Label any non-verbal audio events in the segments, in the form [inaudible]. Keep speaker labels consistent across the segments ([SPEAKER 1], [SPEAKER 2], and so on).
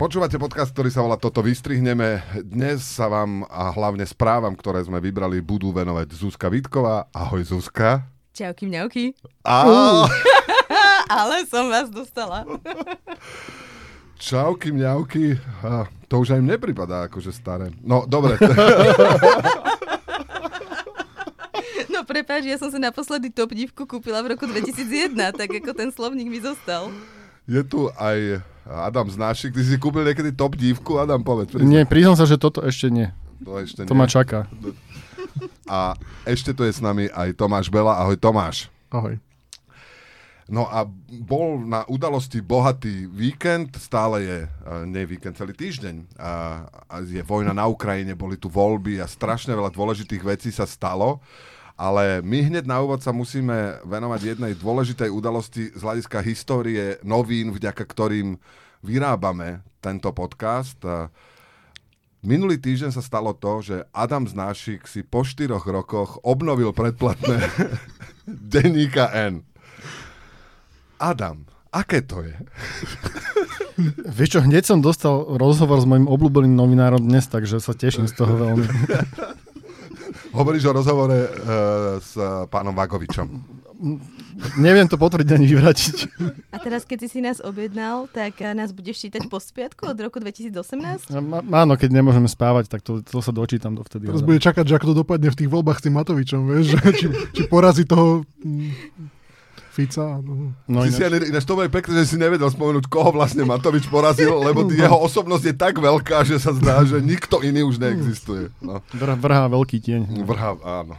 [SPEAKER 1] Počúvate podcast, ktorý sa volá Toto vystrihneme. Dnes sa vám a hlavne správam, ktoré sme vybrali, budú venovať Zuzka Vitková. Ahoj Zuzka.
[SPEAKER 2] Čauky mňauky.
[SPEAKER 1] A... [laughs]
[SPEAKER 2] Ale som vás dostala. [laughs]
[SPEAKER 1] Čauky mňauky. A to už aj mne pripadá akože staré. No, dobre. [laughs]
[SPEAKER 2] No prepáč, ja som si naposledy top divku kúpila v roku 2001, tak ako ten slovník mi zostal.
[SPEAKER 1] Je tu aj Adam Znášik. Ty si kúpil niekedy top dívku? Adam, povedz. priznaj.
[SPEAKER 3] Nie, priznám sa, že toto ešte nie.
[SPEAKER 1] To ešte
[SPEAKER 3] To
[SPEAKER 1] nie.
[SPEAKER 3] ma čaká.
[SPEAKER 1] A ešte tu je s nami aj Tomáš Bela. Ahoj Tomáš.
[SPEAKER 3] Ahoj.
[SPEAKER 1] No a bol na udalosti bohatý víkend, stále je, eh, nie víkend, celý týždeň. A, a je vojna na Ukrajine, boli tu voľby a strašne veľa dôležitých vecí sa stalo. Ale my hneď na úvod sa musíme venovať jednej dôležitej udalosti z hľadiska histórie novín, vďaka ktorým vyrábame tento podcast. Minulý týždeň sa stalo to, že Adam Znášik si po štyroch rokoch obnovil predplatné [laughs] denníka N. Adam, aké to je? [laughs]
[SPEAKER 3] Vieš čo, hneď som dostal rozhovor s mojim obľúbeným novinárom dnes, takže sa teším z toho veľmi. [laughs]
[SPEAKER 1] Hovoríš o rozhovore uh, s pánom Vagovičom.
[SPEAKER 3] Neviem to potvrdiť ani vyvratiť.
[SPEAKER 2] A teraz, keď si si nás objednal, tak a nás budeš čítať po spiatku od roku 2018?
[SPEAKER 3] Má- Áno, keď nemôžeme spávať, tak to, to sa dočítam dovtedy.
[SPEAKER 4] Teraz bude čakať, že ako to dopadne v tých voľbách s tým Matovičom, vieš, že či, či porazí toho Fica. No.
[SPEAKER 3] No,
[SPEAKER 1] Ty si
[SPEAKER 3] ináč,
[SPEAKER 1] ani, ináč to je pekné, že si nevedel spomenúť, koho vlastne Matovič porazil, lebo [laughs] jeho osobnosť je tak veľká, že sa zdá, že nikto iný už neexistuje. No.
[SPEAKER 3] vrha, vrhá veľký tieň.
[SPEAKER 1] Vrha, áno.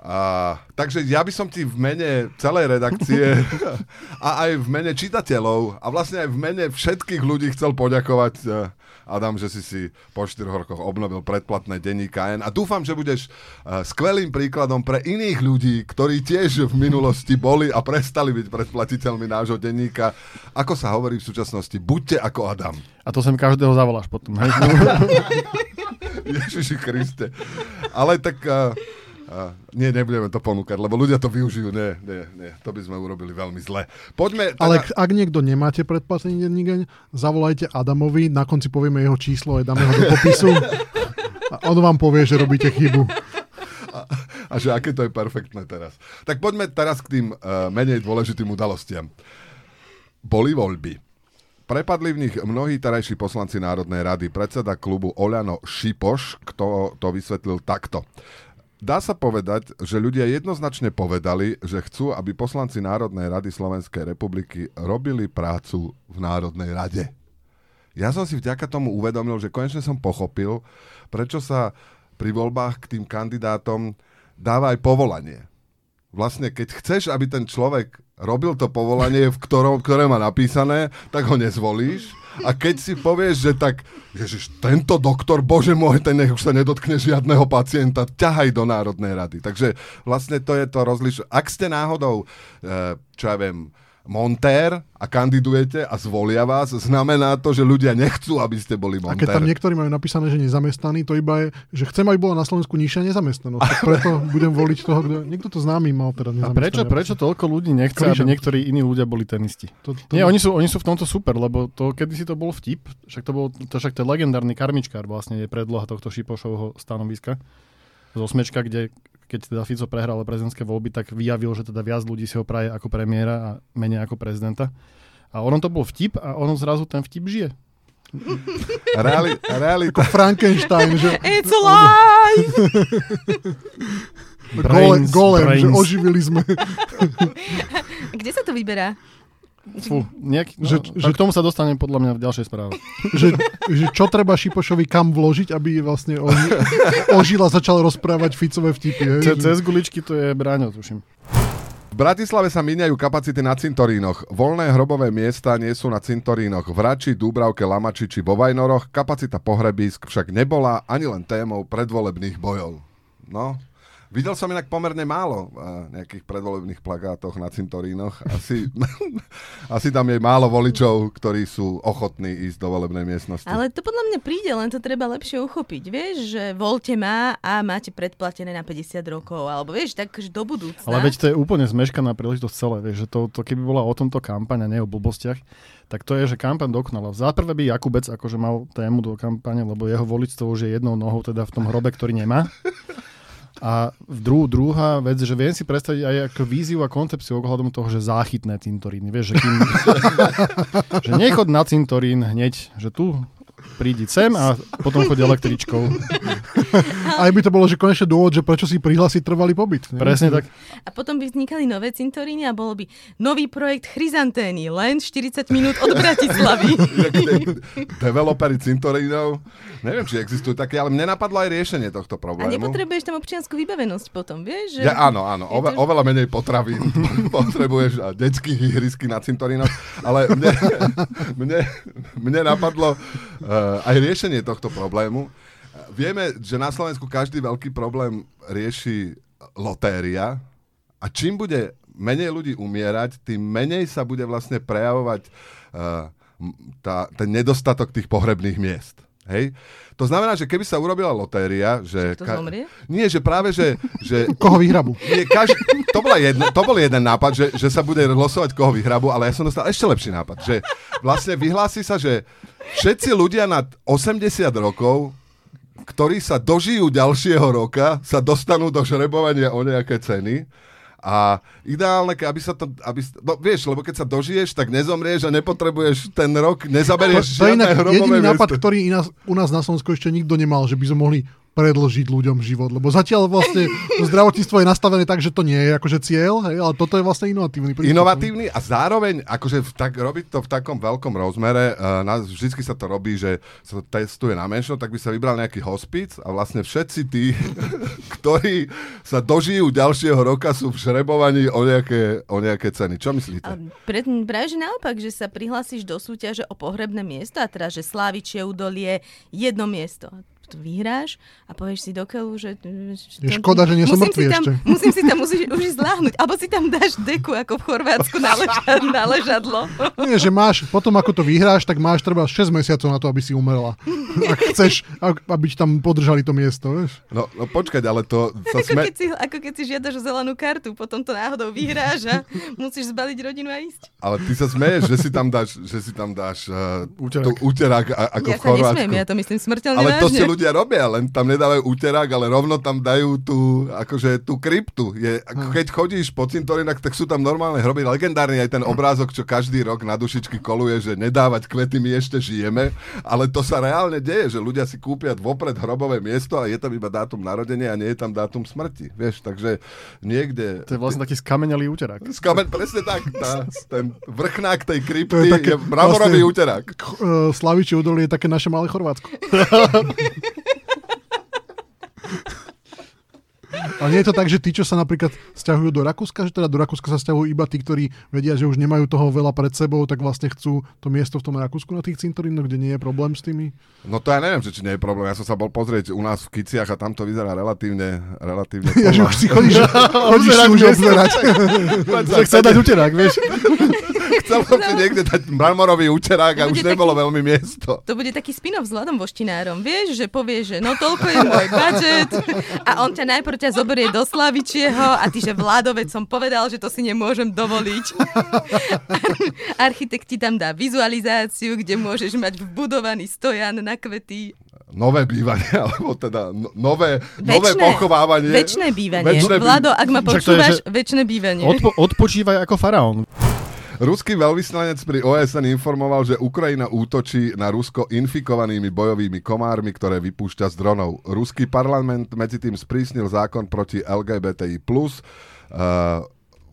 [SPEAKER 1] A, takže ja by som ti v mene celej redakcie [laughs] a aj v mene čitateľov a vlastne aj v mene všetkých ľudí chcel poďakovať eh, Adam, že si si po 4 rokoch obnovil predplatné denníka N a dúfam, že budeš eh, skvelým príkladom pre iných ľudí, ktorí tiež v minulosti boli a prestali byť predplatiteľmi nášho denníka. Ako sa hovorí v súčasnosti, buďte ako Adam.
[SPEAKER 3] A to sem každého zavoláš potom. Hej? [laughs]
[SPEAKER 1] Ježiši Kriste. Ale tak... Uh, uh, nie, nebudeme to ponúkať, lebo ľudia to využijú. Nie, nie, nie. To by sme urobili veľmi zle. Poďme... Teda,
[SPEAKER 4] Ale ak niekto nemáte predplatený denník, zavolajte Adamovi, na konci povieme jeho číslo a dáme ho do popisu. A on vám povie, že robíte chybu.
[SPEAKER 1] a že aké to je perfektné teraz. Tak poďme teraz k tým uh, menej dôležitým udalostiam. Boli voľby. Prepadli v nich mnohí terajší poslanci Národnej rady. Predseda klubu Oľano Šipoš, kto to vysvetlil takto. Dá sa povedať, že ľudia jednoznačne povedali, že chcú, aby poslanci Národnej rady Slovenskej republiky robili prácu v Národnej rade. Ja som si vďaka tomu uvedomil, že konečne som pochopil, prečo sa pri voľbách k tým kandidátom dáva aj povolanie. Vlastne, keď chceš, aby ten človek robil to povolanie, v ktorom, ktoré má napísané, tak ho nezvolíš. A keď si povieš, že tak, ježiš, tento doktor, bože môj, ten nech už sa nedotkne žiadneho pacienta, ťahaj do Národnej rady. Takže vlastne to je to rozliš... Ak ste náhodou, eh, čo ja viem, montér a kandidujete a zvolia vás, znamená to, že ľudia nechcú, aby ste boli
[SPEAKER 4] A
[SPEAKER 1] montér.
[SPEAKER 4] keď tam niektorí majú napísané, že nezamestnaný, to iba je, že chcem, aby bola na Slovensku nižšia nezamestnanosť. Tak preto [laughs] budem voliť toho, kto... Niekto to známy mal teda
[SPEAKER 3] A prečo, prečo toľko ľudí nechce, aby
[SPEAKER 4] Krížom.
[SPEAKER 3] niektorí iní ľudia boli ten istí?
[SPEAKER 4] To, to,
[SPEAKER 3] Nie, oni sú, oni sú v tomto super, lebo to, kedysi to bol vtip, však to bol, to však to je legendárny karmičkár vlastne je predloha tohto Šipošovho stanoviska z osmečka, kde keď teda Fico prehral prezidentské voľby, tak vyjavil, že teda viac ľudí si ho praje ako premiéra a menej ako prezidenta. A ono to bol vtip a ono zrazu ten vtip žije. [laughs]
[SPEAKER 1] Reali, realita,
[SPEAKER 4] Frankenstein, že
[SPEAKER 2] It's alive!
[SPEAKER 3] Brains,
[SPEAKER 4] golem, že
[SPEAKER 3] brains.
[SPEAKER 4] oživili sme. [laughs]
[SPEAKER 2] Kde sa to vyberá?
[SPEAKER 3] Fú, nejak, no,
[SPEAKER 4] Že-
[SPEAKER 3] že,
[SPEAKER 4] že-
[SPEAKER 3] k tomu sa dostanem podľa mňa v ďalšej správe. [laughs]
[SPEAKER 4] že, že čo treba Šipošovi kam vložiť, aby vlastne on [laughs] ožil a začal rozprávať Ficové vtipy. Hej?
[SPEAKER 3] Ce,
[SPEAKER 4] Že-
[SPEAKER 3] cez guličky to je Bráňo, tuším.
[SPEAKER 1] V Bratislave sa míňajú kapacity na cintorínoch. Voľné hrobové miesta nie sú na cintorínoch. V Rači, Dúbravke, Lamači či vo Vajnoroch kapacita pohrebísk však nebola ani len témou predvolebných bojov. No, videl som inak pomerne málo uh, nejakých predvolebných plagátoch na cintorínoch. Asi, [laughs] asi tam je málo voličov, ktorí sú ochotní ísť do volebnej miestnosti.
[SPEAKER 2] Ale to podľa mňa príde, len to treba lepšie uchopiť. Vieš, že voľte má a máte predplatené na 50 rokov. Alebo vieš, tak do budúcna.
[SPEAKER 3] Ale veď to je úplne zmeškaná príležitosť celé, vieš, že to, to keby bola o tomto kampaň a nie o blbostiach, tak to je, že kampaň dokonala. Za prvé by Jakubec akože mal tému do kampane, lebo jeho voličstvo už je jednou nohou teda v tom hrobe, ktorý nemá. A dru, druhá vec, že viem si predstaviť aj ako víziu a koncepciu ohľadom toho, že záchytné cintoríny. Vieš, že, kým, [laughs] že nechod na cintorín hneď, že tu prídi sem a potom chodí električkou. [laughs]
[SPEAKER 4] Aj by to bolo, že konečne dôvod, že prečo si prihlásiť trvalý pobyt. Ne?
[SPEAKER 3] Presne tak.
[SPEAKER 2] A potom by vznikali nové cintoríny a bolo by nový projekt Chryzantény, len 40 minút od Bratislavy. [laughs] [laughs]
[SPEAKER 1] Developeri cintorínov, neviem, či existujú také, ale mne napadlo aj riešenie tohto
[SPEAKER 2] A
[SPEAKER 1] problému.
[SPEAKER 2] nepotrebuješ tam občiansku vybavenosť potom, vieš? Že...
[SPEAKER 1] Ja, áno, áno, ove,
[SPEAKER 2] to
[SPEAKER 1] oveľa menej potravín potrebuješ a detských ihrisky na cintorínoch, ale mne, mne, mne napadlo uh, aj riešenie tohto problému. Vieme, že na Slovensku každý veľký problém rieši lotéria a čím bude menej ľudí umierať, tým menej sa bude vlastne prejavovať uh, tá, ten nedostatok tých pohrebných miest. Hej? To znamená, že keby sa urobila lotéria, že...
[SPEAKER 2] Kto zomrie?
[SPEAKER 1] Nie, že práve, že, že [laughs]
[SPEAKER 4] Koho vyhrabu?
[SPEAKER 1] nie, kaž... to, bola jedna, to bol jeden nápad, že, že sa bude losovať koho vyhrabu, ale ja som dostal ešte lepší nápad, že vlastne vyhlási sa, že všetci ľudia nad 80 rokov, ktorí sa dožijú ďalšieho roka, sa dostanú do žrebovania o nejaké ceny. A ideálne, aby sa to... Aby, no vieš, lebo keď sa dožiješ, tak nezomrieš a nepotrebuješ ten rok,
[SPEAKER 4] To,
[SPEAKER 1] nezaberieš
[SPEAKER 4] to je
[SPEAKER 1] žiadne
[SPEAKER 4] inak
[SPEAKER 1] hrobové
[SPEAKER 4] jediný nápad, ktorý u nás na Slovensku ešte nikto nemal, že by sme mohli predlžiť ľuďom život. Lebo zatiaľ vlastne to zdravotníctvo je nastavené tak, že to nie je akože cieľ, hej, ale toto je vlastne inovatívny prístup.
[SPEAKER 1] Inovatívny a zároveň, akože v tak, robiť to v takom veľkom rozmere, uh, na, vždycky sa to robí, že sa to testuje na menšom, tak by sa vybral nejaký hospic a vlastne všetci tí, [laughs] ktorí sa dožijú ďalšieho roka, sú v žrebovaní o nejaké, o nejaké ceny. Čo myslíte?
[SPEAKER 2] A pre, práve že naopak, že sa prihlásiš do súťaže o pohrebné miesto a teda, že Slávičie údolie jedno miesto. To vyhráš a povieš si do keľu, že... že
[SPEAKER 4] Je škoda, že nie som
[SPEAKER 2] musím
[SPEAKER 4] mŕtvy
[SPEAKER 2] si tam,
[SPEAKER 4] ešte.
[SPEAKER 2] Musím si tam musíš, už zláhnuť. Alebo si tam dáš deku, ako v Chorvátsku na, leža, na ležadlo.
[SPEAKER 4] Nie, že máš, potom ako to vyhráš, tak máš treba 6 mesiacov na to, aby si umrela. [laughs] Ak chceš, aby ti tam podržali to miesto, vieš.
[SPEAKER 1] No, no počkať, ale to sa
[SPEAKER 2] Ako,
[SPEAKER 1] sme...
[SPEAKER 2] keď si, ako keď si žiadaš o zelenú kartu, potom to náhodou vyhráš a musíš zbaliť rodinu a ísť.
[SPEAKER 1] Ale ty sa smeješ, že si tam dáš, že si tam dáš uh,
[SPEAKER 3] Úterák.
[SPEAKER 1] tú úterák a, ako
[SPEAKER 2] ja
[SPEAKER 1] v
[SPEAKER 2] sa
[SPEAKER 1] Chorvátsku.
[SPEAKER 2] nesmiem, ja to myslím smrteľne
[SPEAKER 1] Ale to
[SPEAKER 2] vážne.
[SPEAKER 1] si ľudia robia, len tam nedávajú úterák, ale rovno tam dajú tú, akože tú kryptu. Je, ako keď chodíš po cintorinách, tak sú tam normálne hroby. Legendárny aj ten obrázok, čo každý rok na dušičky koluje, že nedávať kvety, my ešte žijeme. Ale to sa reálne deje, že ľudia si kúpia vopred hrobové miesto a je tam iba dátum narodenia a nie je tam dátum smrti. Vieš, takže niekde...
[SPEAKER 3] To je vlastne taký skamenelý úterák.
[SPEAKER 1] Skamen, presne tak, tá, [laughs] ten vrchnák tej
[SPEAKER 4] To je
[SPEAKER 1] krypty
[SPEAKER 4] také
[SPEAKER 1] je mramorový
[SPEAKER 4] vlastne-
[SPEAKER 1] úterák.
[SPEAKER 4] Uh, Slavičie údolie je také naše malé Chorvátsko. [laughs] A nie je to tak, že tí, čo sa napríklad stiahujú do Rakúska, že teda do Rakúska sa stiahujú iba tí, ktorí vedia, že už nemajú toho veľa pred sebou, tak vlastne chcú to miesto v tom Rakúsku na tých cintorínoch, kde nie je problém s tými.
[SPEAKER 1] No to ja neviem, že či nie je problém. Ja som sa bol pozrieť u nás v Kiciach a tam to vyzerá relatívne, relatívne [laughs]
[SPEAKER 4] Ja, že už si chodíš, chodíš si už obzerať.
[SPEAKER 3] Chce dať úterák, vieš. [laughs]
[SPEAKER 1] Chcel som si niekde dať mramorový úterák a
[SPEAKER 2] To
[SPEAKER 1] už
[SPEAKER 2] bude
[SPEAKER 1] nebolo veľmi miesto.
[SPEAKER 2] To bude taký spin-off s Vladom Voštinárom. Vieš, že povie, že no toľko je môj budget a on ťa najprv ťa zoberie do Slavičieho a ty, že Vlado, veď som povedal, že to si nemôžem dovoliť. [laughs] Architekt ti tam dá vizualizáciu, kde môžeš mať vbudovaný stojan na kvety.
[SPEAKER 1] Nové bývanie, [laughs] alebo teda no- nové, nové
[SPEAKER 2] Večné.
[SPEAKER 1] pochovávanie.
[SPEAKER 2] Večné bývanie.
[SPEAKER 1] Večné
[SPEAKER 2] Vlado, ak ma
[SPEAKER 3] to je,
[SPEAKER 2] počúvaš,
[SPEAKER 3] že-
[SPEAKER 2] večné bývanie.
[SPEAKER 3] Odpo- odpočívaj ako faraón.
[SPEAKER 1] Ruský veľvyslanec pri OSN informoval, že Ukrajina útočí na Rusko infikovanými bojovými komármi, ktoré vypúšťa z dronov. Ruský parlament medzi tým sprísnil zákon proti LGBTI+, uh,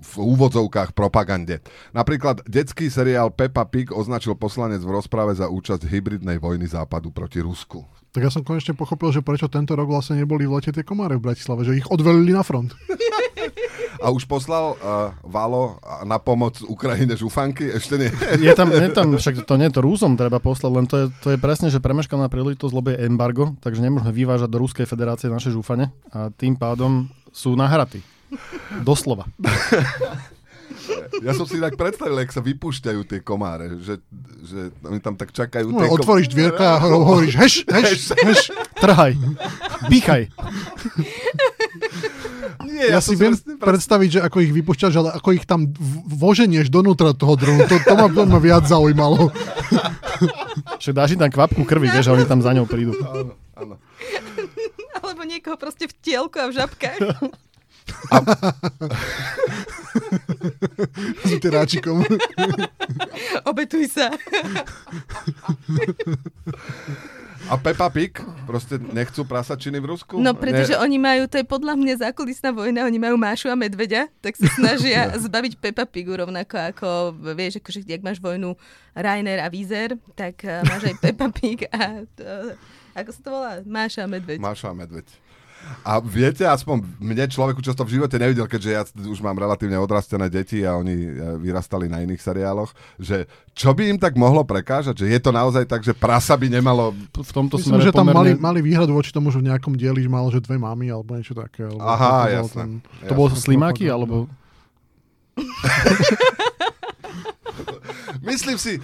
[SPEAKER 1] v úvodzovkách propagande. Napríklad detský seriál Peppa Pig označil poslanec v rozprave za účasť hybridnej vojny západu proti Rusku.
[SPEAKER 4] Tak ja som konečne pochopil, že prečo tento rok vlastne neboli v lete tie komáre v Bratislave, že ich odvelili na front. [laughs]
[SPEAKER 1] A už poslal uh, Valo na pomoc Ukrajine žufanky? Ešte nie. [laughs]
[SPEAKER 3] Je tam, je tam, však to nie to Rúsom treba poslať, len to je, to je presne, že premeškaná príležitosť, lebo je embargo, takže nemôžeme vyvážať do Ruskej federácie naše žúfane a tým pádom sú nahratí. Doslova.
[SPEAKER 1] Ja som si tak predstavil, jak sa vypúšťajú tie komáre, že, že oni tam tak čakajú.
[SPEAKER 4] No,
[SPEAKER 1] tie kom-
[SPEAKER 4] otvoríš dvierka a hovoríš heš, heš, heš.
[SPEAKER 3] Trhaj. Bíchaj.
[SPEAKER 1] Nie,
[SPEAKER 4] Ja,
[SPEAKER 1] ja,
[SPEAKER 4] si viem
[SPEAKER 1] presne
[SPEAKER 4] predstaviť, že ako ich vypúšťaš, ale ako ich tam voženieš donútra toho dronu, to, to, ma, to ma viac zaujímalo.
[SPEAKER 3] Však dáš im tam kvapku krvi, vieš, a oni tam za ňou prídu.
[SPEAKER 1] Áno, áno.
[SPEAKER 2] Alebo niekoho proste v tielku a v žabkách. [laughs]
[SPEAKER 4] S tyráčikom. [laughs]
[SPEAKER 2] Obetuj sa.
[SPEAKER 1] A Peppa Pig? Proste nechcú prasačiny v Rusku?
[SPEAKER 2] No pretože
[SPEAKER 1] Nie.
[SPEAKER 2] oni majú, to je podľa mňa zákulisná vojna, oni majú Mášu a Medveďa, tak sa snažia [laughs] zbaviť Peppa Pigu rovnako ako, vieš, akože, jak máš vojnu Rainer a Vízer, tak eh, máš aj Peppa Pig a to, ako sa to volá? Máša a Medveď.
[SPEAKER 1] Máša a medveď. A viete, aspoň mne človeku často v živote nevidel, keďže ja už mám relatívne odrastené deti a oni e, vyrastali na iných seriáloch, že čo by im tak mohlo prekážať? Že je to naozaj tak, že prasa by nemalo...
[SPEAKER 3] V tomto
[SPEAKER 4] Myslím, že tam
[SPEAKER 3] pomerne...
[SPEAKER 4] mali, mali výhradu voči tomu, že v nejakom dieli že mal, že dve mamy alebo niečo také. Alebo
[SPEAKER 1] Aha,
[SPEAKER 4] to bol
[SPEAKER 1] jasné.
[SPEAKER 4] ten-
[SPEAKER 3] To bolo slimáky, alebo... [laughs]
[SPEAKER 1] Myslím si,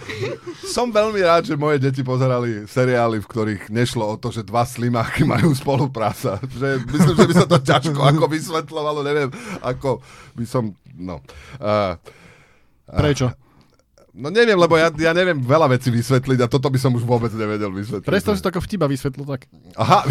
[SPEAKER 1] som veľmi rád, že moje deti pozerali seriály, v ktorých nešlo o to, že dva slimáky majú spolupráca. Že myslím, že by sa to ťažko ako vysvetľovalo, neviem, ako by som, no. Uh,
[SPEAKER 3] Prečo?
[SPEAKER 1] no neviem, lebo ja, ja neviem veľa vecí vysvetliť a toto by som už vôbec nevedel vysvetliť.
[SPEAKER 3] Predstav si to ako vtiba vysvetlo tak.
[SPEAKER 1] Aha. [laughs]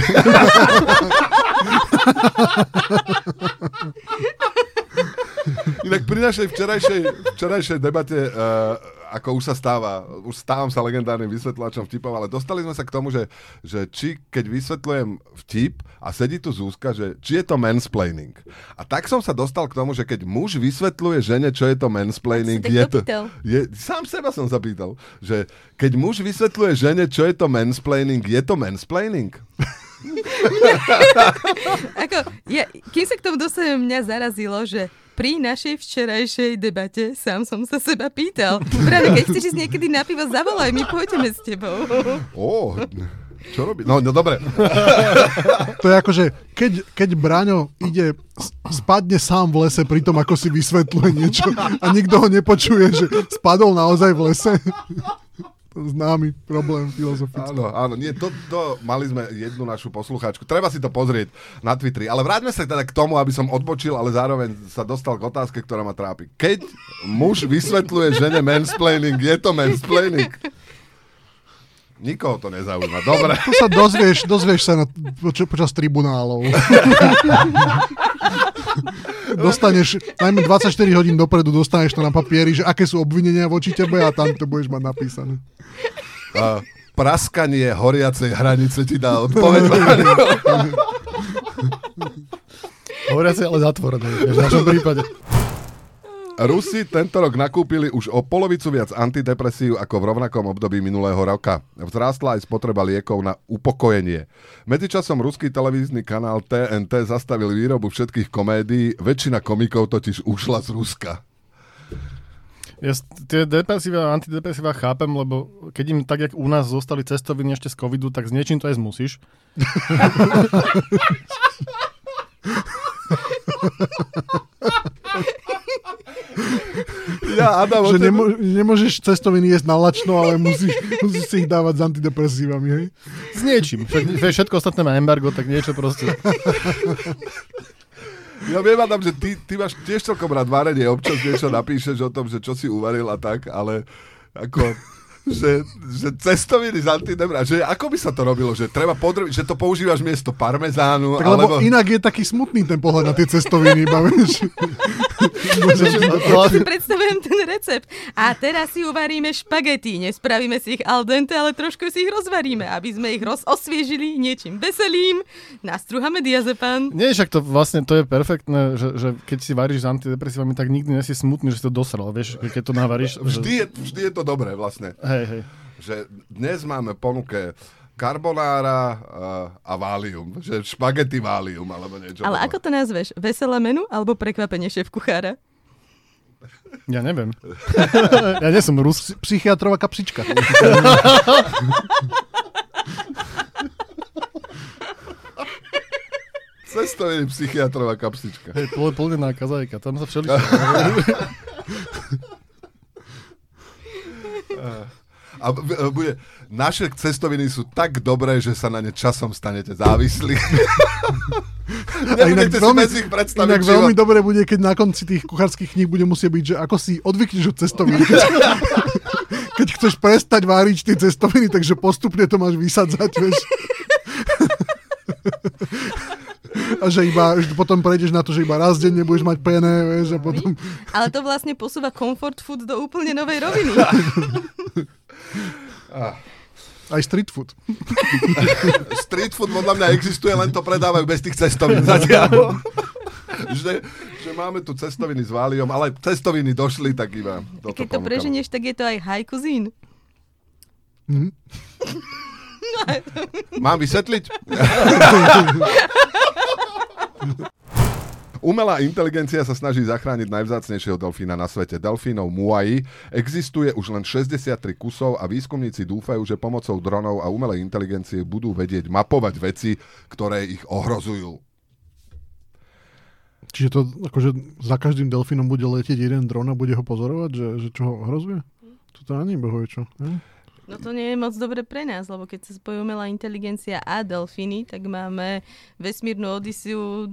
[SPEAKER 1] Inak pri našej včerajšej, včerajšej debate, uh, ako už sa stáva, už stávam sa legendárnym vysvetľačom vtipov, ale dostali sme sa k tomu, že, že či keď vysvetľujem vtip a sedí tu Zúska, že či je to mansplaining. A tak som sa dostal k tomu, že keď muž vysvetľuje žene, čo je to mansplaining, je to... Je, sám seba som zapýtal, že keď muž vysvetľuje žene, čo je to mansplaining, je to mansplaining? [laughs]
[SPEAKER 2] Ako, ja, kým sa k tomu dostanem, mňa zarazilo, že pri našej včerajšej debate sám som sa seba pýtal. Práve keď chceš ísť niekedy na pivo, zavolaj mi, pôjdeme s tebou.
[SPEAKER 1] Ó, čo robí? No, no dobre. [laughs]
[SPEAKER 4] To je ako, že keď, keď Braňo ide, spadne sám v lese pri tom, ako si vysvetľuje niečo a nikto ho nepočuje, že spadol naozaj v lese. To Známy problém filozofický.
[SPEAKER 1] Áno, áno, nie, to, to mali sme jednu našu poslucháčku. Treba si to pozrieť na Twitteri. Ale vráťme sa teda k tomu, aby som odbočil, ale zároveň sa dostal k otázke, ktorá ma trápi. Keď muž vysvetľuje žene mansplaining, je to mansplaining? Nikoho to nezaujíma. Dobre.
[SPEAKER 4] Tu sa dozvieš, dozvieš sa na, poč- počas tribunálov. [laughs] dostaneš, najmä 24 hodín dopredu dostaneš to na papieri, že aké sú obvinenia voči tebe a tam to budeš mať napísané.
[SPEAKER 1] Uh, praskanie horiacej hranice ti dá odpoveď.
[SPEAKER 3] Hovoria ale zatvorené, v našom prípade.
[SPEAKER 1] Rusi tento rok nakúpili už o polovicu viac antidepresív ako v rovnakom období minulého roka. Vzrástla aj spotreba liekov na upokojenie. Medzičasom ruský televízny kanál TNT zastavil výrobu všetkých komédií, väčšina komikov totiž ušla z Ruska.
[SPEAKER 3] Ja tie depresíva a antidepresíva chápem, lebo keď im tak, jak u nás zostali cestoviny ešte z covidu, tak s niečím to aj zmusíš. [laughs]
[SPEAKER 1] Ja, Adam,
[SPEAKER 4] Že nemo, nemôžeš cestoviny jesť na lačno, ale musíš, musíš si ich dávať s antidepresívami. Hej?
[SPEAKER 3] S niečím. Všetko ostatné má embargo, tak niečo proste.
[SPEAKER 1] ja viem, Adam, že ty, ty máš tiež celkom rád varenie, občas niečo napíšeš o tom, že čo si uvaril a tak, ale ako že, že cestoviny z antidebra, že ako by sa to robilo, že treba podrobiť, že to používaš miesto parmezánu,
[SPEAKER 4] Tak lebo
[SPEAKER 1] alebo...
[SPEAKER 4] inak je taký smutný ten pohľad na tie cestoviny, iba vieš.
[SPEAKER 2] Ja si predstavujem ten recept. A teraz si uvaríme špagety. Nespravíme si ich al dente, ale trošku si ich rozvaríme, aby sme ich roz osviežili niečím veselým. Nastruhame diazepam.
[SPEAKER 3] Nie, však to vlastne to je perfektné, že, že keď si varíš s antidepresívami, tak nikdy nesi smutný, že si to dosral, vieš, keď to navaríš.
[SPEAKER 1] Vždy
[SPEAKER 3] Že...
[SPEAKER 1] je, vždy je to dobré vlastne.
[SPEAKER 3] Hej, hej.
[SPEAKER 1] Že dnes máme ponuke karbonára uh, a válium. Že špagety válium alebo niečo.
[SPEAKER 2] Ale ako to nazveš? Veselé menu alebo prekvapenie šéf kuchára?
[SPEAKER 3] Ja neviem. ja nie som Rus.
[SPEAKER 4] Psychiatrová kapsička.
[SPEAKER 1] Cestoviny psychiatrová kapsička.
[SPEAKER 3] Hej, pol, polnená kazajka, tam sa všeli. [laughs]
[SPEAKER 1] A v- e, [laughs] bude naše cestoviny sú tak dobré, že sa na ne časom stanete závislí. [laughs]
[SPEAKER 4] A inak
[SPEAKER 1] si
[SPEAKER 4] veľmi,
[SPEAKER 1] predstaviť
[SPEAKER 4] inak
[SPEAKER 1] život.
[SPEAKER 4] veľmi dobre bude, keď na konci tých kuchárskych kníh bude musieť byť, že ako si odvykneš od cestoviny. Keď, [laughs] keď chceš prestať váriť tie cestoviny, takže postupne to máš vysadzať, vieš. A že iba, že potom prejdeš na to, že iba raz denne budeš mať pené, vieš, a potom...
[SPEAKER 2] Ale to vlastne posúva comfort food do úplne novej roviny.
[SPEAKER 4] Aj street food. [laughs]
[SPEAKER 1] Street food podľa mňa existuje, len to predávajú bez tých cestovín zatiaľ. [laughs] že, že máme tu cestoviny s Váliom, ale cestoviny došli tak iba. Toto
[SPEAKER 2] Keď to preženieš, tak je to aj high cuisine.
[SPEAKER 4] Mhm. [laughs]
[SPEAKER 1] Mám vysvetliť? Umelá inteligencia sa snaží zachrániť najvzácnejšieho delfína na svete. Delfínov Muai existuje už len 63 kusov a výskumníci dúfajú, že pomocou dronov a umelej inteligencie budú vedieť mapovať veci, ktoré ich ohrozujú.
[SPEAKER 4] Čiže to akože za každým delfínom bude letieť jeden dron a bude ho pozorovať, že, že čo ho ohrozuje? Toto ani bohuje čo. Ne?
[SPEAKER 2] No to nie je moc dobre pre nás, lebo keď sa spojí umelá inteligencia a delfíny, tak máme vesmírnu Odisiu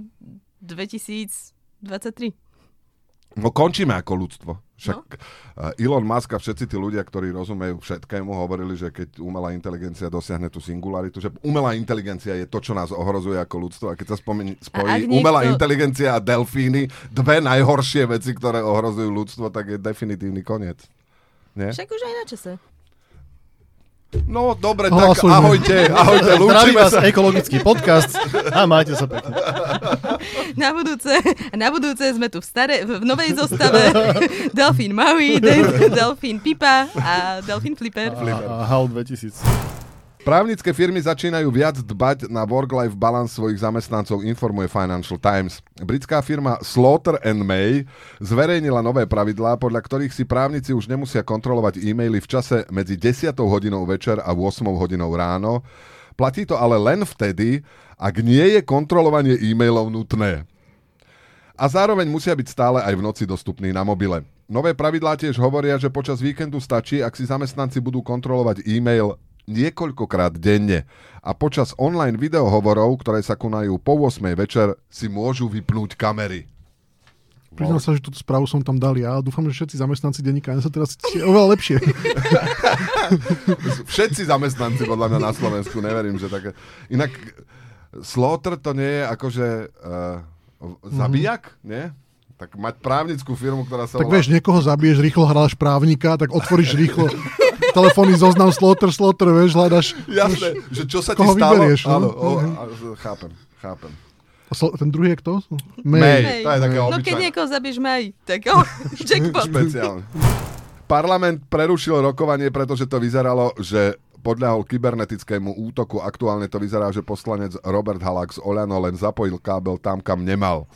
[SPEAKER 2] 2023.
[SPEAKER 1] No končíme ako ľudstvo. Však no. Elon Musk a všetci tí ľudia, ktorí rozumejú všetkému, hovorili, že keď umelá inteligencia dosiahne tú singularitu, že umelá inteligencia je to, čo nás ohrozuje ako ľudstvo. A keď sa spomení, spojí
[SPEAKER 2] niekto-
[SPEAKER 1] umelá inteligencia a delfíny, dve najhoršie veci, ktoré ohrozujú ľudstvo, tak je definitívny koniec. Nie?
[SPEAKER 2] Však už aj na čase.
[SPEAKER 1] No, dobre, tak
[SPEAKER 4] Hlasujme.
[SPEAKER 1] ahojte, ahojte,
[SPEAKER 3] Zdraví [laughs]
[SPEAKER 1] lúčime
[SPEAKER 3] vás
[SPEAKER 1] sa.
[SPEAKER 3] ekologický podcast a majte sa pekne.
[SPEAKER 2] Na budúce, na budúce sme tu v, stare, v novej zostave. [laughs] Delfín Maui, de, Delfín Pipa a Delfín Flipper.
[SPEAKER 3] A, a HAL 2000.
[SPEAKER 1] Právnické firmy začínajú viac dbať na work-life balance svojich zamestnancov, informuje Financial Times. Britská firma Slaughter and May zverejnila nové pravidlá, podľa ktorých si právnici už nemusia kontrolovať e-maily v čase medzi 10 hodinou večer a 8 hodinou ráno. Platí to ale len vtedy, ak nie je kontrolovanie e-mailov nutné. A zároveň musia byť stále aj v noci dostupní na mobile. Nové pravidlá tiež hovoria, že počas víkendu stačí, ak si zamestnanci budú kontrolovať e-mail niekoľkokrát denne a počas online videohovorov, ktoré sa konajú po 8 večer, si môžu vypnúť kamery.
[SPEAKER 4] Priznám sa, že túto správu som tam dal ja a dúfam, že všetci zamestnanci denníka sa teraz cítia oveľa lepšie. [laughs]
[SPEAKER 1] Všetci zamestnanci podľa mňa na Slovensku, neverím, že také. Inak Slaughter to nie je akože uh, zabijak, nie? Tak mať právnickú firmu, ktorá sa
[SPEAKER 4] tak
[SPEAKER 1] volá...
[SPEAKER 4] vieš, niekoho zabiješ, rýchlo hráš právnika, tak otvoríš rýchlo telefónny zoznam slaughter, slaughter, vieš, hľadaš.
[SPEAKER 1] Jasné, že čo sa ti stalo?
[SPEAKER 4] vyberieš, no?
[SPEAKER 1] Áno, o, a, chápem, chápem.
[SPEAKER 4] A sl- ten druhý je kto?
[SPEAKER 1] May.
[SPEAKER 4] May.
[SPEAKER 1] Hej, to je
[SPEAKER 2] No keď niekoho zabiješ maj, tak oh, [laughs] jackpot.
[SPEAKER 1] Špeciálne. Parlament prerušil rokovanie, pretože to vyzeralo, že podľahol kybernetickému útoku. Aktuálne to vyzerá, že poslanec Robert Halak z Oľano len zapojil kábel tam, kam nemal.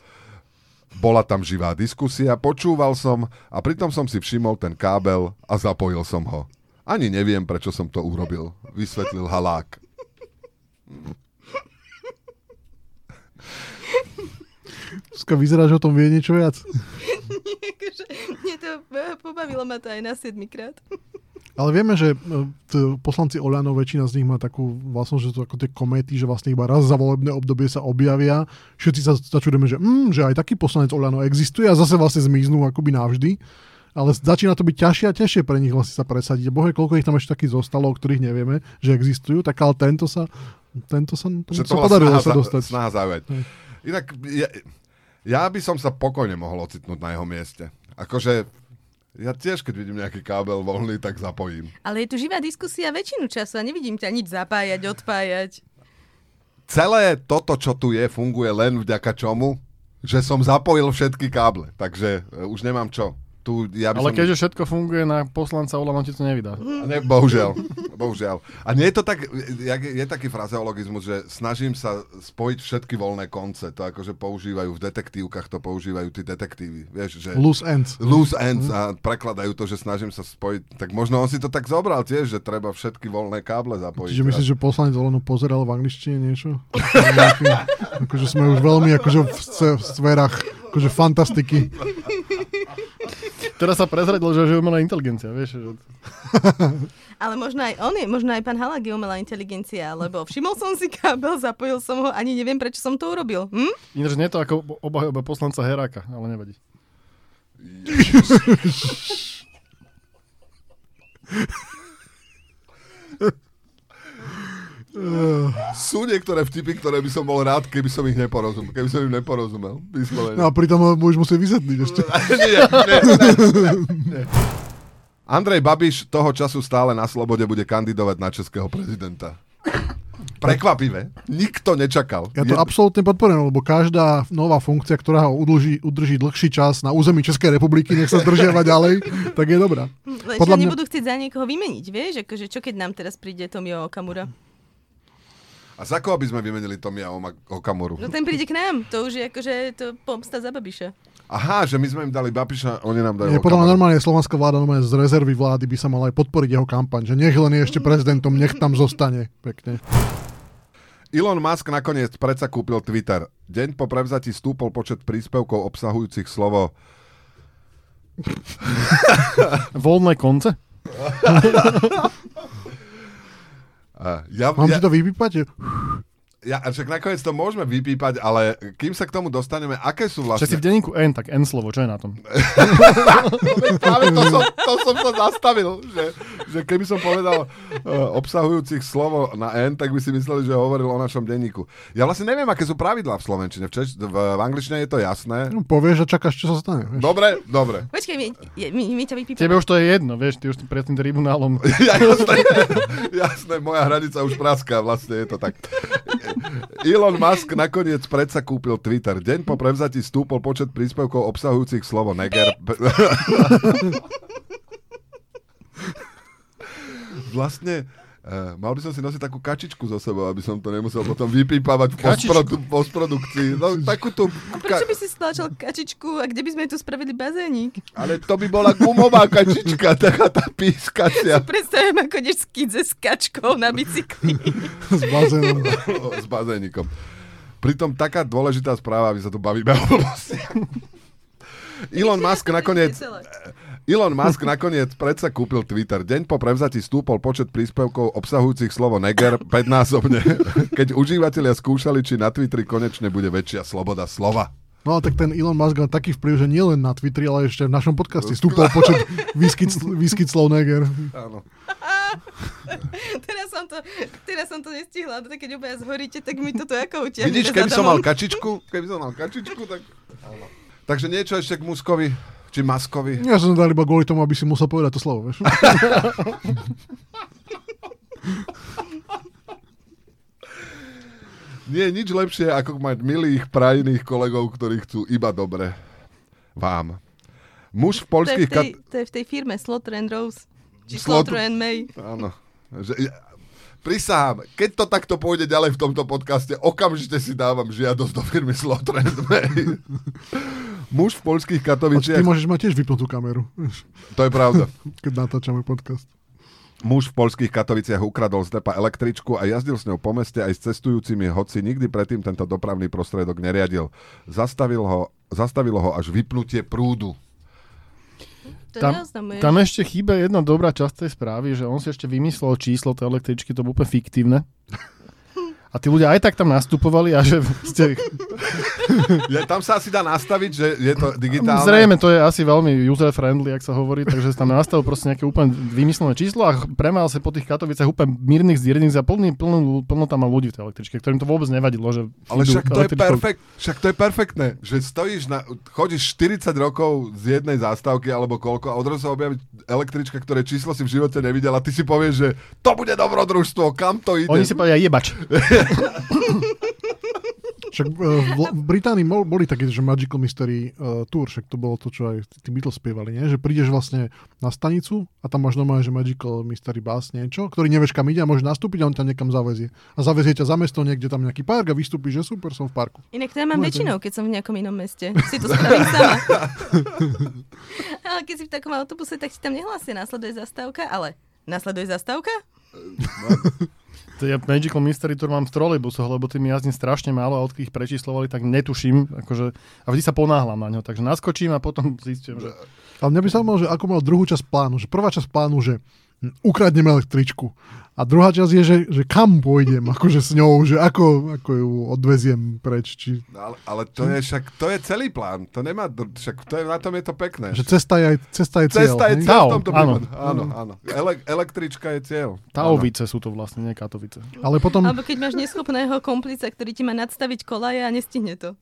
[SPEAKER 1] Bola tam živá diskusia, počúval som a pritom som si všimol ten kábel a zapojil som ho. Ani neviem, prečo som to urobil, vysvetlil Halák.
[SPEAKER 4] Skôr vyzerá, že o tom vie niečo viac.
[SPEAKER 2] Akože, Mne to eh, pobavilo ma to aj na 7 krát.
[SPEAKER 4] Ale vieme, že e, t- poslanci Oľano, väčšina z nich má takú vlastnosť, že to ako tie kométy, že vlastne iba raz za volebné obdobie sa objavia. Všetci sa začudeme, že, mm, že aj taký poslanec Oľano existuje a zase vlastne zmiznú akoby navždy. Ale začína to byť ťažšie a ťažšie pre nich vlastne sa presadiť. Bohe, koľko ich tam ešte takých zostalo, o ktorých nevieme, že existujú, tak ale tento sa, tento sa, tomu
[SPEAKER 1] Že
[SPEAKER 4] sa podarilo
[SPEAKER 1] snaha,
[SPEAKER 4] sa dostať.
[SPEAKER 1] snaha zaujať. Inak ja, ja by som sa pokojne mohol ocitnúť na jeho mieste. Akože ja tiež, keď vidím nejaký kábel voľný, tak zapojím.
[SPEAKER 2] Ale je tu živá diskusia väčšinu času a nevidím ťa nič zapájať, odpájať.
[SPEAKER 1] Celé toto, čo tu je, funguje len vďaka čomu? Že som zapojil všetky káble, takže e, už nemám čo. Tu, ja by
[SPEAKER 3] Ale
[SPEAKER 1] som...
[SPEAKER 3] keďže všetko funguje na poslanca Olano, ti to nevydá.
[SPEAKER 1] Ne, bohužiaľ, bohužiaľ. A nie je to tak, je, je taký frazeologizmus, že snažím sa spojiť všetky voľné konce. To akože používajú v detektívkach, to používajú tí detektívy. Vieš, že...
[SPEAKER 4] Loose ends.
[SPEAKER 1] loose ends a prekladajú to, že snažím sa spojiť. Tak možno on si to tak zobral tiež, že treba všetky voľné káble zapojiť.
[SPEAKER 4] Čiže myslíš, že poslanec Olano pozeral v angličtine niečo? [laughs] Akože sme už veľmi akože v, sce- v sférach akože fantastiky.
[SPEAKER 3] Teraz sa prezradil, že je umelá inteligencia, vieš. Že...
[SPEAKER 2] Ale možno aj on je, možno aj pán Halak je umelá inteligencia, lebo všimol som si kábel, zapojil som ho, ani neviem, prečo som to urobil. Hm?
[SPEAKER 3] Ináč nie je to ako obhajoba poslanca Heráka, ale nevadí.
[SPEAKER 1] Sú niektoré vtipy, ktoré by som bol rád, keby som ich neporozumel. Keby som im neporozumel. Vyslovene.
[SPEAKER 4] No a pritom už musí vysvetliť ešte. [laughs]
[SPEAKER 1] nie, nie, nie, nie. Andrej Babiš toho času stále na slobode bude kandidovať na českého prezidenta. Prekvapivé. Nikto nečakal.
[SPEAKER 4] Ja to
[SPEAKER 1] Je-
[SPEAKER 4] absolútne podporujem, lebo každá nová funkcia, ktorá ho udlží, udrží dlhší čas na území Českej republiky, nech sa zdržiava [laughs] ďalej, tak je dobrá. Podľa mňa-
[SPEAKER 2] nebudú chcieť za niekoho vymeniť, vieš? Akože čo keď nám teraz príde Tomio Okamura?
[SPEAKER 1] A za koho by sme vymenili Tomia Okamuru?
[SPEAKER 2] No ten príde k nám, to už je akože to pomsta za Babiša.
[SPEAKER 1] Aha, že my sme im dali Babiša, oni nám dajú
[SPEAKER 4] Nie, podľa mňa normálne slovenská vláda normálne z rezervy vlády by sa mala aj podporiť jeho kampaň, že nech len je ešte prezidentom, nech tam zostane. Pekne.
[SPEAKER 1] Elon Musk nakoniec predsa kúpil Twitter. Deň po prevzati stúpol počet príspevkov obsahujúcich slovo
[SPEAKER 3] Voľné konce? [laughs]
[SPEAKER 1] uh, ja,
[SPEAKER 4] Mám
[SPEAKER 1] ja,
[SPEAKER 4] si to vypípať?
[SPEAKER 1] Ja, však nakoniec to môžeme vypípať, ale kým sa k tomu dostaneme, aké sú
[SPEAKER 3] Že si
[SPEAKER 1] vlastne...
[SPEAKER 3] v denníku N, tak N slovo, čo je na tom? [laughs]
[SPEAKER 1] Práve to som, to som sa zastavil, že, že keby som povedal uh, obsahujúcich slovo na N, tak by si mysleli, že hovoril o našom denníku. Ja vlastne neviem, aké sú pravidlá v Slovenčine. V, Češ- v, v angličtine je to jasné.
[SPEAKER 4] No, povieš a čakáš, čo sa stane. Vieš.
[SPEAKER 1] Dobre, dobre.
[SPEAKER 2] Počkaj, my, my, my ťa vypípame.
[SPEAKER 3] Tebe už to je jedno, vieš, ty už pred tým tribunálom. [laughs]
[SPEAKER 1] Ja, jasné, jasné, moja hranica už praská, vlastne je to tak. Elon Musk nakoniec predsa kúpil Twitter. Deň po prevzati stúpol počet príspevkov obsahujúcich slovo neger. vlastne Uh, mal by som si nosiť takú kačičku so sebou, aby som to nemusel potom vypípavať v postprodu- postprodukcii. No, takú tú... Ka-
[SPEAKER 2] Prečo by si stlačal kačičku a kde by sme tu spravili bazénik?
[SPEAKER 1] ale to by bola gumová kačička, [laughs] taká tá pískacia.
[SPEAKER 2] Predstavujem, ako ideš skidze s kačkou na bicykli.
[SPEAKER 4] S bazénom. [laughs]
[SPEAKER 1] s bazénikom. Pritom taká dôležitá správa, aby sa tu bavíme o. [laughs] Elon Musk nakoniec... Elon Musk nakoniec predsa kúpil Twitter. Deň po prevzati stúpol počet príspevkov obsahujúcich slovo neger 5-násobne, [laughs] keď užívateľia skúšali, či na Twitteri konečne bude väčšia sloboda slova.
[SPEAKER 4] No tak ten Elon Musk má taký vplyv, že nie len na Twitteri, ale ešte v našom podcaste stúpol počet výskyt, [laughs] výskyt slov neger.
[SPEAKER 1] Áno. [laughs]
[SPEAKER 2] teraz, som to, teraz som to nestihla, ale keď obaja zhoríte, tak mi toto ako utiahne.
[SPEAKER 1] Vidíš, keby som mal kačičku, keby som mal kačičku, tak... Áno. Takže niečo ešte k Muskovi, či Maskovi.
[SPEAKER 4] Ja som to dal iba kvôli tomu, aby si musel povedať to slovo, vieš. [laughs]
[SPEAKER 1] Nie je nič lepšie, ako mať milých, prajných kolegov, ktorí chcú iba dobre. Vám. Muž v
[SPEAKER 2] To je,
[SPEAKER 1] polských...
[SPEAKER 2] v tej, to je v tej firme Slaughter and Rose. Či
[SPEAKER 1] Slaughter-
[SPEAKER 2] Slaughter and May.
[SPEAKER 1] Áno. Že, ja, prisahám, keď to takto pôjde ďalej v tomto podcaste, okamžite si dávam žiadosť do firmy Slaughter and May. [laughs] Muž v polských
[SPEAKER 4] A ty
[SPEAKER 1] Katoviciach...
[SPEAKER 4] môžeš mať tiež vypnutú kameru,
[SPEAKER 1] To je pravda. [laughs]
[SPEAKER 4] keď natáčame podcast.
[SPEAKER 1] Muž v polských Katoviciach ukradol z depa električku a jazdil s ňou po meste aj s cestujúcimi, hoci nikdy predtým tento dopravný prostriedok neriadil. Zastavil ho, zastavilo ho až vypnutie prúdu.
[SPEAKER 3] Tam, tam ešte chýba jedna dobrá časť tej správy, že on si ešte vymyslel číslo tej električky, to bolo úplne fiktívne. [laughs] A tí ľudia aj tak tam nastupovali a že ste...
[SPEAKER 1] Ja, tam sa asi dá nastaviť, že je to digitálne.
[SPEAKER 3] Zrejme to je asi veľmi user-friendly, ak sa hovorí, takže tam nastavil proste nejaké úplne vymyslené číslo a premal sa po tých Katovicách úplne mírnych zdierných za plný, plnú, plnú tam mal ľudí v tej električke, ktorým to vôbec nevadilo, že
[SPEAKER 1] Ale však to, je perfekt, však to je perfektné, že stojíš na, chodíš 40 rokov z jednej zástavky alebo koľko a odrazu sa objaví električka, ktoré číslo si v živote nevidel a ty si povieš, že to bude dobrodružstvo, kam to ide?
[SPEAKER 3] Oni si povedia jebač. [laughs]
[SPEAKER 4] Však eh, v, v Británii bol, boli také, že Magical Mystery uh, Tour, však to bolo to, čo aj tí Beatles spievali, nie? že prídeš vlastne na stanicu a tam máš normálne, že Magical Mystery Bus niečo, ktorý nevieš kam ide a môžeš nastúpiť a on ťa niekam zavezie. A zavezie ťa za mesto niekde tam nejaký park a vystúpiš, že super, som v parku.
[SPEAKER 2] Inak to ja mám
[SPEAKER 4] No, to-
[SPEAKER 2] väčšinou, keď som v nejakom inom meste. Si to spravím sama. [laughs] ale keď si v takom autobuse, tak ti tam nehlásia, následuje zastávka, ale Nasleduje zastávka?
[SPEAKER 3] Ja Magical Mystery Tour mám v trolejbusoch, lebo tým jazdím strašne málo a odkedy ich prečíslovali, tak netuším. Akože, a vždy sa ponáhľam na ňo. Takže naskočím a potom zistím, že...
[SPEAKER 4] Ale mňa by sa že ako mal druhú časť plánu. Že prvá časť plánu, že ukradneme električku. A druhá časť je, že, že kam pôjdem akože s ňou, že ako, ako ju odveziem preč. Či...
[SPEAKER 1] No, ale, ale to je však, to je celý plán. To nemá, však to je, na tom je to pekné.
[SPEAKER 4] Že cesta je, cesta je cieľ.
[SPEAKER 1] Cesta je cieľ v tomto
[SPEAKER 3] áno.
[SPEAKER 1] prípade. Áno, áno. Ele- električka je cieľ.
[SPEAKER 3] Táovice sú to vlastne, nie Katovice.
[SPEAKER 4] Ale potom,
[SPEAKER 2] Alebo keď máš neschopného komplica, ktorý ti má nadstaviť kolaje a nestihne to.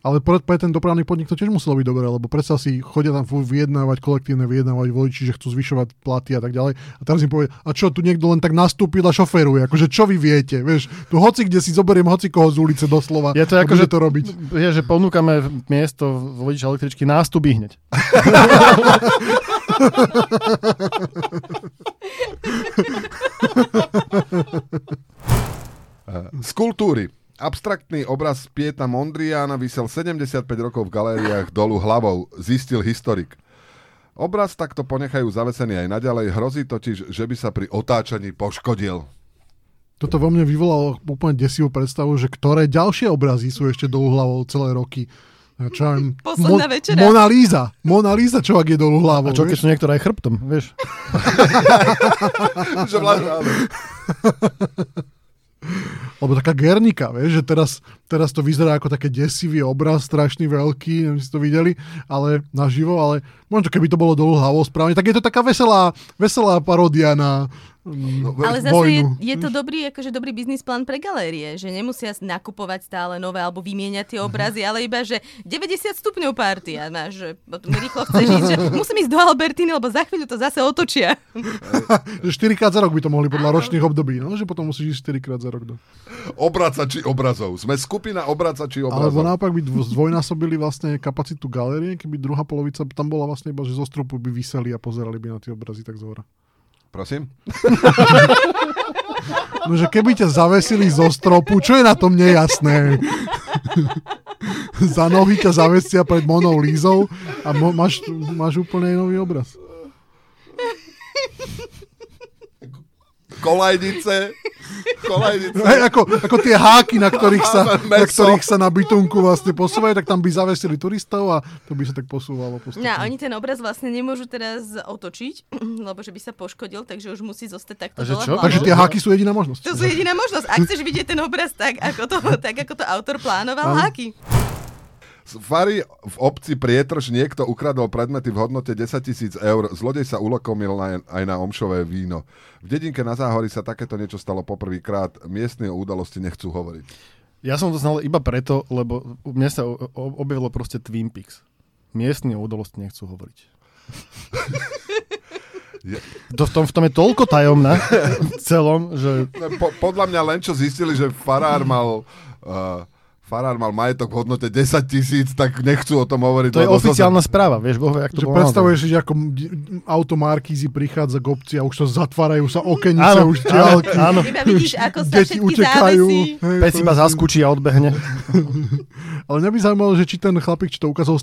[SPEAKER 4] Ale pre, pre ten dopravný podnik to tiež muselo byť dobré, lebo predsa si chodia tam vyjednávať, kolektívne vyjednávať voliči, že chcú zvyšovať platy a tak ďalej. A teraz im povie, a čo, tu niekto len tak nastúpil a šoferuje, akože čo vy viete, vieš, tu hoci kde si zoberiem hoci koho z ulice doslova,
[SPEAKER 3] Je to ako, že-
[SPEAKER 4] to robiť.
[SPEAKER 3] Je, že ponúkame miesto vodiča električky nástupy hneď. [laughs]
[SPEAKER 1] Z kultúry. Abstraktný obraz Pieta Mondriana vysel 75 rokov v galériách dolu hlavou, zistil historik. Obraz takto ponechajú zavesený aj naďalej, hrozí totiž, že by sa pri otáčaní poškodil.
[SPEAKER 4] Toto vo mne vyvolalo úplne desivú predstavu, že ktoré ďalšie obrazy sú ešte dolu hlavou celé roky. Ja Čo viem, [laughs]
[SPEAKER 2] Posledná večera.
[SPEAKER 4] Mona Lisa. Mona Lisa, čo ak je dolu hlavou.
[SPEAKER 3] A čo keď sú niektoré aj chrbtom, vieš? [laughs]
[SPEAKER 1] že [laughs] áno.
[SPEAKER 4] Alebo taká Gernika, vieš, že teraz, teraz to vyzerá ako také desivý obraz, strašný veľký, neviem, či ste to videli, ale naživo, ale možno keby to bolo dolu hlavou správne, tak je to taká veselá, veselá paródia na mm,
[SPEAKER 2] Ale zase je,
[SPEAKER 4] vojnu.
[SPEAKER 2] je to dobrý, akože dobrý biznis plán pre galérie, že nemusia nakupovať stále nové alebo vymieňať tie obrazy, ale iba, že 90 stupňov party a máš, že potom rýchlo chceš ísť, že musím ísť do Albertiny, lebo za chvíľu to zase otočia. [laughs]
[SPEAKER 4] Že 4 krát za rok by to mohli podľa ročných období, no? že potom musíš ísť 4 krát za rok. No.
[SPEAKER 1] Obracači obrazov. Sme skupina obracači
[SPEAKER 4] Alebo
[SPEAKER 1] obrazov.
[SPEAKER 4] naopak by dvo- zdvojnásobili vlastne kapacitu galérie, keby druhá polovica tam bola vlastne iba, že zo stropu by vyseli a pozerali by na tie obrazy tak zhora.
[SPEAKER 1] Prosím? [laughs]
[SPEAKER 4] No, že keby ťa zavesili zo stropu, čo je na tom nejasné? [laughs] Za nohy ťa zavesia pred Monou Lízou a mo- máš, máš úplne nový obraz.
[SPEAKER 1] Kolajnice. Kolajnice.
[SPEAKER 4] No, hej, ako, ako tie háky, na ktorých, sa, [laughs] na ktorých sa na bytunku vlastne posúvajú, tak tam by zavesili turistov a to by sa tak posúvalo postupne.
[SPEAKER 2] No, oni ten obraz vlastne nemôžu teraz otočiť, [clears throat] lebo že by sa poškodil, takže už musí zostať takto dole
[SPEAKER 3] čo?
[SPEAKER 2] hlavou.
[SPEAKER 4] Takže tie háky sú jediná možnosť.
[SPEAKER 2] To sú jediná možnosť. Ak chceš vidieť ten obraz tak, ako to, [laughs] tak, ako to autor plánoval, háky.
[SPEAKER 1] Z Fary v obci Prietrž niekto ukradol predmety v hodnote 10 tisíc eur. Zlodej sa ulokomil na, aj na omšové víno. V dedinke na Záhori sa takéto niečo stalo poprvýkrát. Miestni o udalosti nechcú hovoriť.
[SPEAKER 3] Ja som to znal iba preto, lebo mne sa objavilo proste Twin Peaks. Miestni o udalosti nechcú hovoriť.
[SPEAKER 1] Je-
[SPEAKER 3] To, v, tom, v tom je toľko tajomná v celom, že
[SPEAKER 1] Po, podľa mňa len čo zistili, že farár mal... Uh, farár mal majetok v hodnote 10 tisíc, tak nechcú o tom hovoriť.
[SPEAKER 3] to je oficiálna správa, vieš, boh, vie, jak to
[SPEAKER 4] Že
[SPEAKER 3] bolo
[SPEAKER 4] predstavuješ si, že ako auto Markízy prichádza k obci a už sa zatvárajú sa okenice,
[SPEAKER 3] Áno,
[SPEAKER 4] už
[SPEAKER 3] áno,
[SPEAKER 4] diálky.
[SPEAKER 3] áno.
[SPEAKER 2] Iba vidíš, ako sa
[SPEAKER 4] Deti utekajú.
[SPEAKER 3] Pes iba zaskúči a odbehne. [laughs]
[SPEAKER 4] Ale mňa by zaujímalo, že či ten chlapík, čo to ukázal,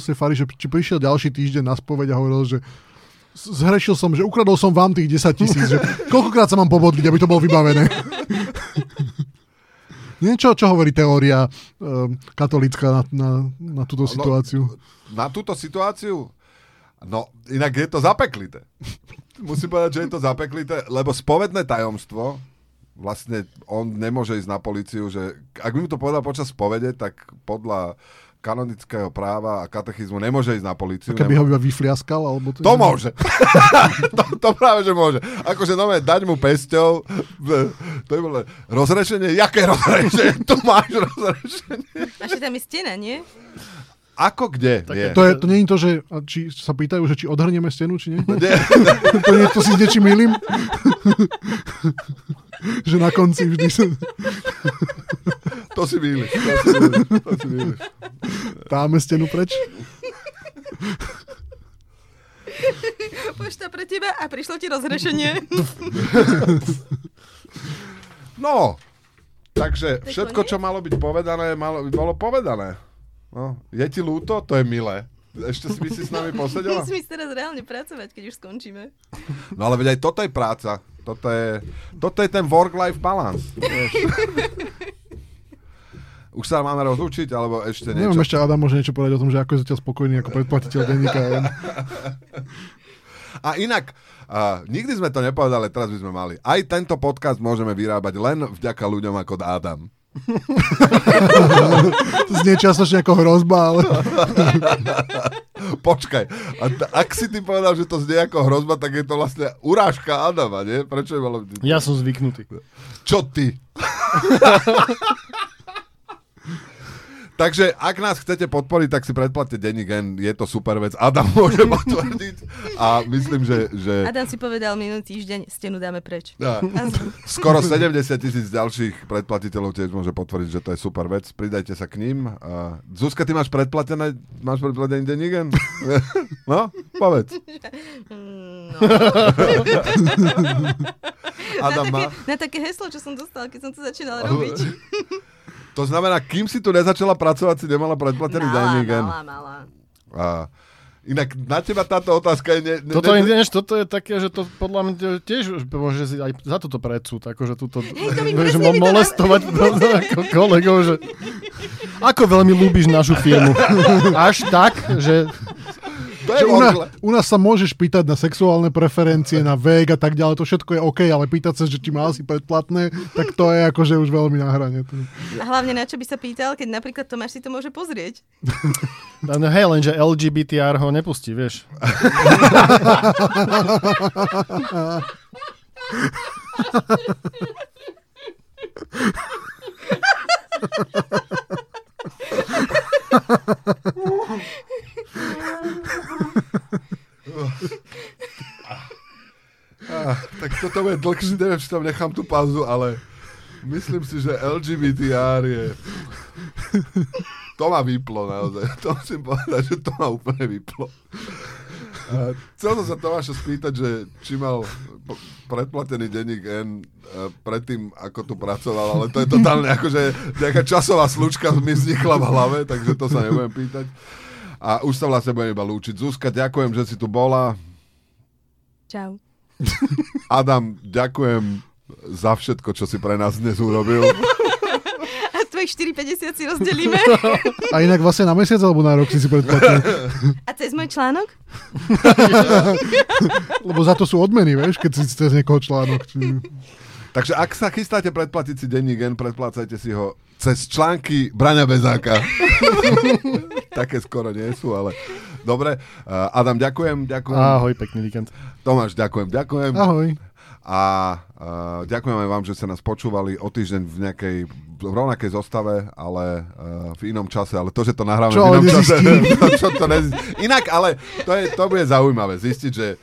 [SPEAKER 4] z tej fary, že či prišiel ďalší týždeň na spoveď a hovoril, že zhrešil som, že ukradol som vám tých 10 tisíc, že koľkokrát sa mám pobodliť, aby to bolo vybavené. [laughs] Niečo, čo hovorí teória um, katolícka na, na, na túto situáciu.
[SPEAKER 1] Na túto situáciu? No, inak je to zapeklité. [laughs] Musím povedať, že je to zapeklité, lebo spovedné tajomstvo, vlastne on nemôže ísť na policiu, že ak by mu to povedal počas spovede, tak podľa kanonického práva a katechizmu nemôže ísť na policiu.
[SPEAKER 4] Keby ho iba vyfliaskal, alebo...
[SPEAKER 1] To môže. [laughs] to, to práve, že môže. Akože nové dať mu pesťou, to je bolo rozrešenie. Jaké rozrešenie? Tu máš rozrešenie.
[SPEAKER 2] A ešte tam je stena, nie?
[SPEAKER 1] Ako kde? Nie.
[SPEAKER 4] To, je, to nie je to, že a či sa pýtajú, že či odhrnieme stenu, či nie? [laughs]
[SPEAKER 1] Nie.
[SPEAKER 4] to nie to si s niečím milím? [laughs] že na konci vždy sa...
[SPEAKER 1] To si mýliš. To si mýliš. To si mýliš.
[SPEAKER 4] dáme stenu preč.
[SPEAKER 2] Pošta pre teba a prišlo ti rozhrešenie.
[SPEAKER 1] No, takže
[SPEAKER 2] Tak
[SPEAKER 1] všetko, čo malo byť povedané, malo, bolo povedané. No, je ti ľúto? To je milé. Ešte si by si s nami posedela?
[SPEAKER 2] Musím ísť teraz reálne pracovať, keď už skončíme.
[SPEAKER 1] No ale veď aj toto je práca. Toto je, toto je ten work-life balance. [laughs] Už sa máme rozlučiť, alebo ešte
[SPEAKER 4] Neviem,
[SPEAKER 1] niečo?
[SPEAKER 4] ešte Adam môže niečo povedať o tom, že ako je zatiaľ spokojný ako predplatiteľ denníka.
[SPEAKER 1] A inak, uh, nikdy sme to nepovedali, teraz by sme mali. Aj tento podcast môžeme vyrábať len vďaka ľuďom ako Adam.
[SPEAKER 4] To znie čiastočne ako hrozba, ale
[SPEAKER 1] Počkaj, a t- ak si ty povedal, že to znie ako hrozba, tak je to vlastne urážka Adama, nie? Prečo je malo...
[SPEAKER 3] Ja som zvyknutý.
[SPEAKER 1] Čo ty? Takže ak nás chcete podporiť, tak si predplatte denník N, je to super vec. Adam môže [laughs] potvrdiť a myslím, že, že
[SPEAKER 2] Adam si povedal minulý týždeň, stenu dáme preč.
[SPEAKER 1] ja, skoro 70 tisíc ďalších predplatiteľov tiež môže potvrdiť, že to je super vec. Pridajte sa k ním. A Zuzka, ty máš predplatené, máš predplatený denník N? [laughs] No, povedz.
[SPEAKER 2] No. [laughs]
[SPEAKER 1] Adam
[SPEAKER 2] na,
[SPEAKER 1] má.
[SPEAKER 2] také, na také heslo, čo som dostal, keď som to začínala robiť.
[SPEAKER 1] To znamená, kým si tu nezačala pracovať, si nemala predplatený
[SPEAKER 2] Mala,
[SPEAKER 1] N.
[SPEAKER 2] mala, mala.
[SPEAKER 1] A inak na teba táto otázka je... Ne, ne,
[SPEAKER 3] Toto,
[SPEAKER 1] ne,
[SPEAKER 3] je, vieš, toto je také, že to podľa mňa tiež môže si aj za toto predsúd, akože túto,
[SPEAKER 2] Hej, to mi
[SPEAKER 3] vieš,
[SPEAKER 2] to
[SPEAKER 3] molestovať do, ako kolegov, že [laughs] ako veľmi ľúbiš našu firmu. [laughs] Až tak, že
[SPEAKER 1] to
[SPEAKER 4] že u, nás, u nás sa môžeš pýtať na sexuálne preferencie, na vek a tak ďalej, to všetko je OK, ale pýtať sa, že či má si predplatné, tak to je akože už veľmi na hrane.
[SPEAKER 2] A hlavne na čo by sa pýtal, keď napríklad Tomáš si to môže pozrieť. [laughs]
[SPEAKER 3] no, hej, lenže LGBTR ho nepustí, vieš. [laughs]
[SPEAKER 1] Ah, tak toto bude dlhšie, neviem, či tam nechám tú pauzu, ale myslím si, že LGBTR je... To ma vyplo naozaj. To musím povedať, že to ma úplne vyplo. A chcel som sa Tomáša spýtať, že či mal predplatený denník N e, predtým, ako tu pracoval, ale to je totálne akože nejaká časová slučka mi vznikla v hlave, takže to sa nebudem pýtať. A už sa vlastne budem iba lúčiť. Zuzka, ďakujem, že si tu bola.
[SPEAKER 2] Čau. [laughs]
[SPEAKER 1] Adam, ďakujem za všetko, čo si pre nás dnes urobil.
[SPEAKER 2] A tvojich 4,50 si rozdelíme. [laughs]
[SPEAKER 4] A inak vlastne na mesiac alebo na rok si si predplatil?
[SPEAKER 2] A cez môj článok? [laughs]
[SPEAKER 4] Lebo za to sú odmeny, vieš, keď si cez niekoho článok. Či...
[SPEAKER 1] Takže ak sa chystáte predplatiť si denní gen, predplácajte si ho cez články Braňa Bezáka. [laughs] Také skoro nie sú, ale dobre. Uh, Adam, ďakujem, ďakujem.
[SPEAKER 3] Ahoj, pekný víkend.
[SPEAKER 1] Tomáš, ďakujem, ďakujem.
[SPEAKER 4] Ahoj.
[SPEAKER 1] A uh, ďakujem aj vám, že ste nás počúvali o týždeň v nejakej v rovnakej zostave, ale uh, v inom čase. Ale to, že to nahráme
[SPEAKER 4] Čo,
[SPEAKER 1] v inom čase... [laughs] to, čo to nezistí. Inak, ale to, je, to bude zaujímavé zistiť, že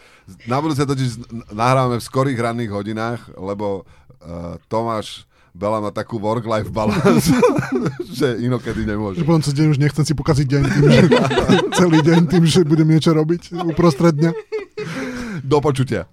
[SPEAKER 1] na budúce totiž nahrávame v skorých ranných hodinách, lebo uh, Tomáš Bela má takú work-life balance, [laughs] že inokedy nemôže.
[SPEAKER 4] Že potom cez deň už nechcem si pokaziť deň tým, že [laughs] celý deň tým, že budem niečo robiť uprostred dňa.
[SPEAKER 1] Do počutia.